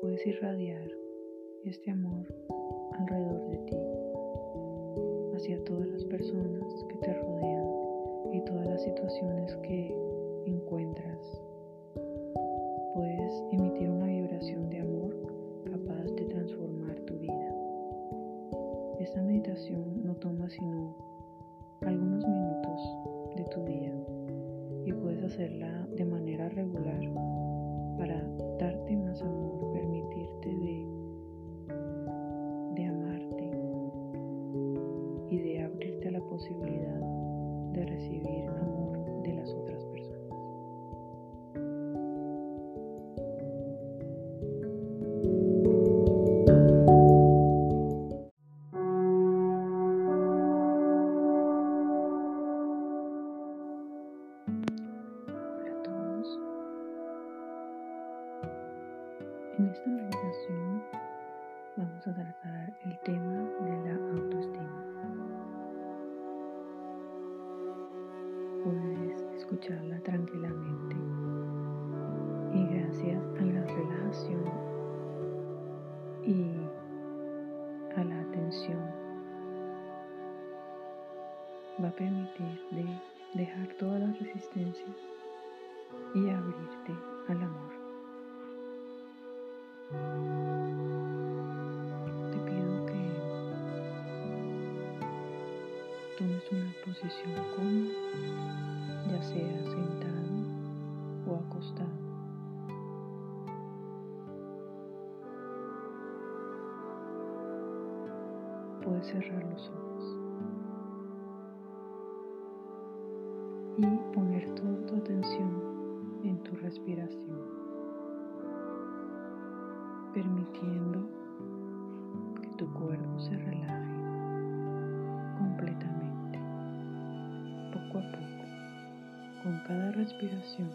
puedes irradiar este amor alrededor de ti, hacia todas las personas que te rodean y todas las situaciones que encuentras. Puedes emitir una vibración de amor capaz de transformar tu vida. Esta meditación no toma sino algunos minutos de tu día y puedes hacerla de manera regular para darte más amor, permitirte de, Puedes escucharla tranquilamente y gracias a la relajación y a la atención va a permitir de dejar todas las resistencias y abrirte al amor. Te pido que tomes una posición cómoda, sea sentado o acostado. Puedes cerrar los ojos y poner toda tu atención en tu respiración, permitiendo que tu cuerpo se relaje completamente, poco a poco. Con cada respiración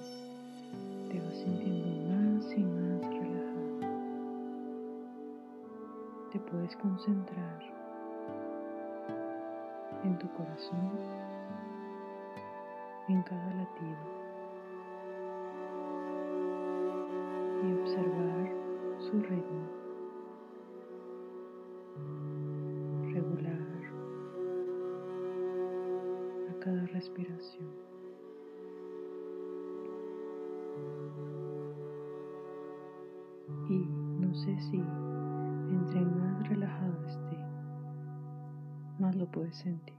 te vas sintiendo más y más relajado. Te puedes concentrar en tu corazón, en cada latido y observar su ritmo regular a cada respiración. Si entre más relajado esté, más lo puedes sentir.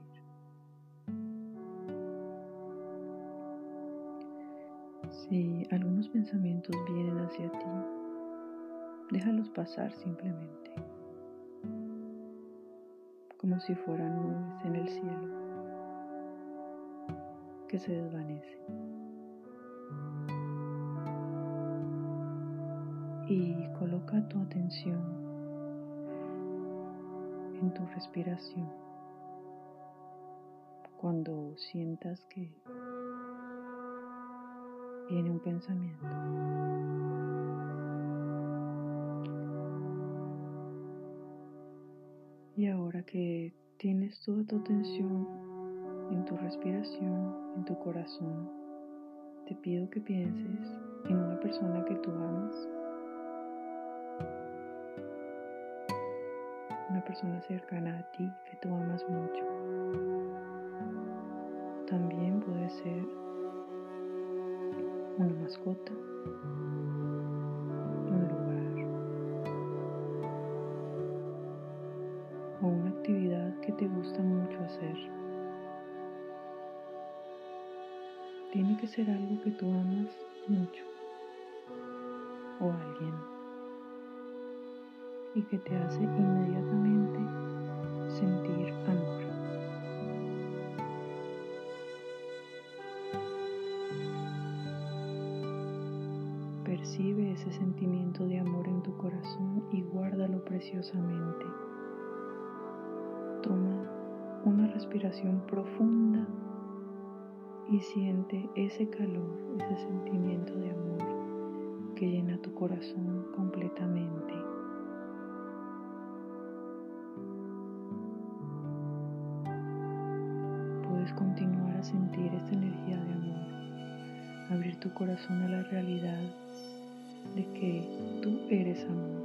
Si algunos pensamientos vienen hacia ti, déjalos pasar simplemente, como si fueran nubes en el cielo que se desvanecen. Y coloca tu atención en tu respiración cuando sientas que viene un pensamiento. Y ahora que tienes toda tu atención en tu respiración, en tu corazón, te pido que pienses en una persona que tú persona cercana a ti que tú amas mucho. También puede ser una mascota, un lugar o una actividad que te gusta mucho hacer. Tiene que ser algo que tú amas mucho o alguien y que te hace inmediatamente ese sentimiento de amor en tu corazón y guárdalo preciosamente. Toma una respiración profunda y siente ese calor, ese sentimiento de amor que llena tu corazón completamente. Puedes continuar a sentir esta energía de amor abrir tu corazón a la realidad de que tú eres amor.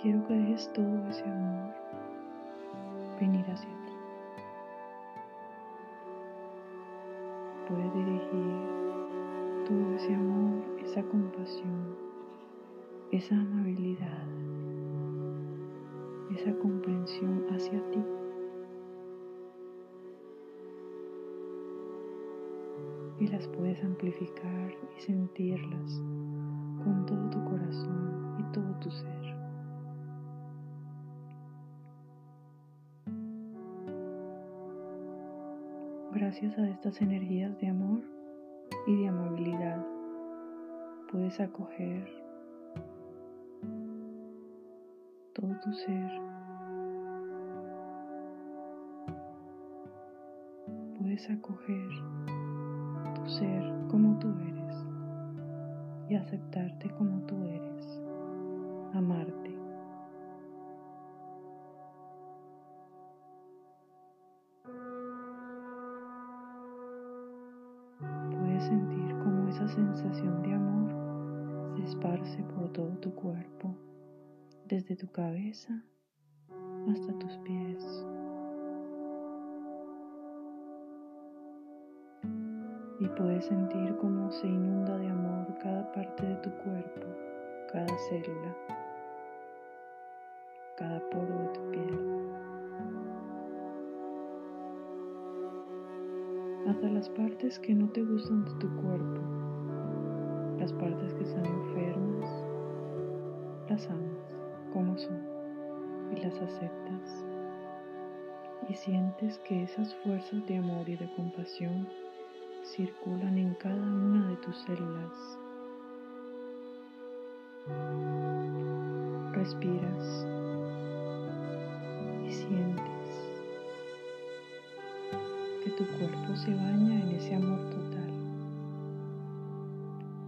Quiero que dejes todo ese amor venir hacia ti. Puedes dirigir todo ese amor, esa compasión, esa amabilidad, esa comprensión hacia ti. Y las puedes amplificar y sentirlas con todo tu corazón y todo tu ser. Gracias a estas energías de amor y de amabilidad, puedes acoger todo tu ser. Puedes acoger ser como tú eres y aceptarte como tú eres, amarte. Puedes sentir como esa sensación de amor se esparce por todo tu cuerpo desde tu cabeza hasta tus pies. Y puedes sentir cómo se inunda de amor cada parte de tu cuerpo, cada célula, cada poro de tu piel. Hasta las partes que no te gustan de tu cuerpo, las partes que están enfermas, las amas como son y las aceptas y sientes que esas fuerzas de amor y de compasión circulan en cada una de tus células. Respiras y sientes que tu cuerpo se baña en ese amor total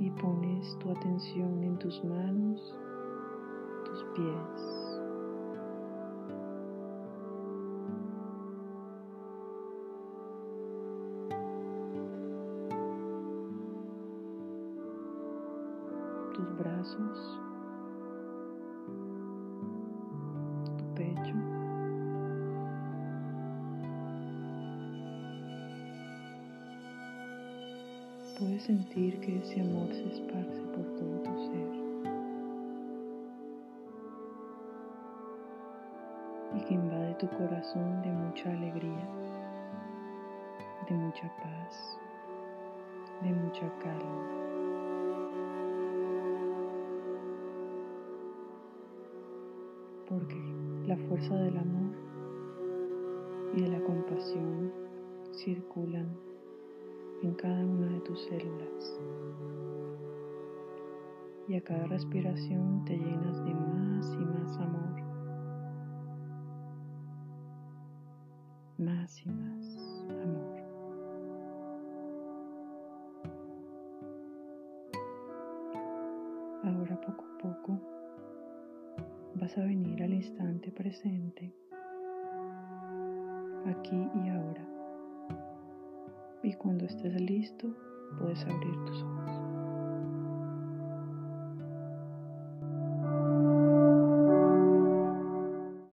y pones tu atención en tus manos tus pies. Tus brazos, tu pecho. Puedes sentir que ese amor se esparce por todo tu ser. y que invade tu corazón de mucha alegría, de mucha paz, de mucha calma. Porque la fuerza del amor y de la compasión circulan en cada una de tus células. Y a cada respiración te llenas de más y más amor más y más amor. Ahora poco a poco vas a venir al instante presente, aquí y ahora. Y cuando estés listo, puedes abrir tus ojos.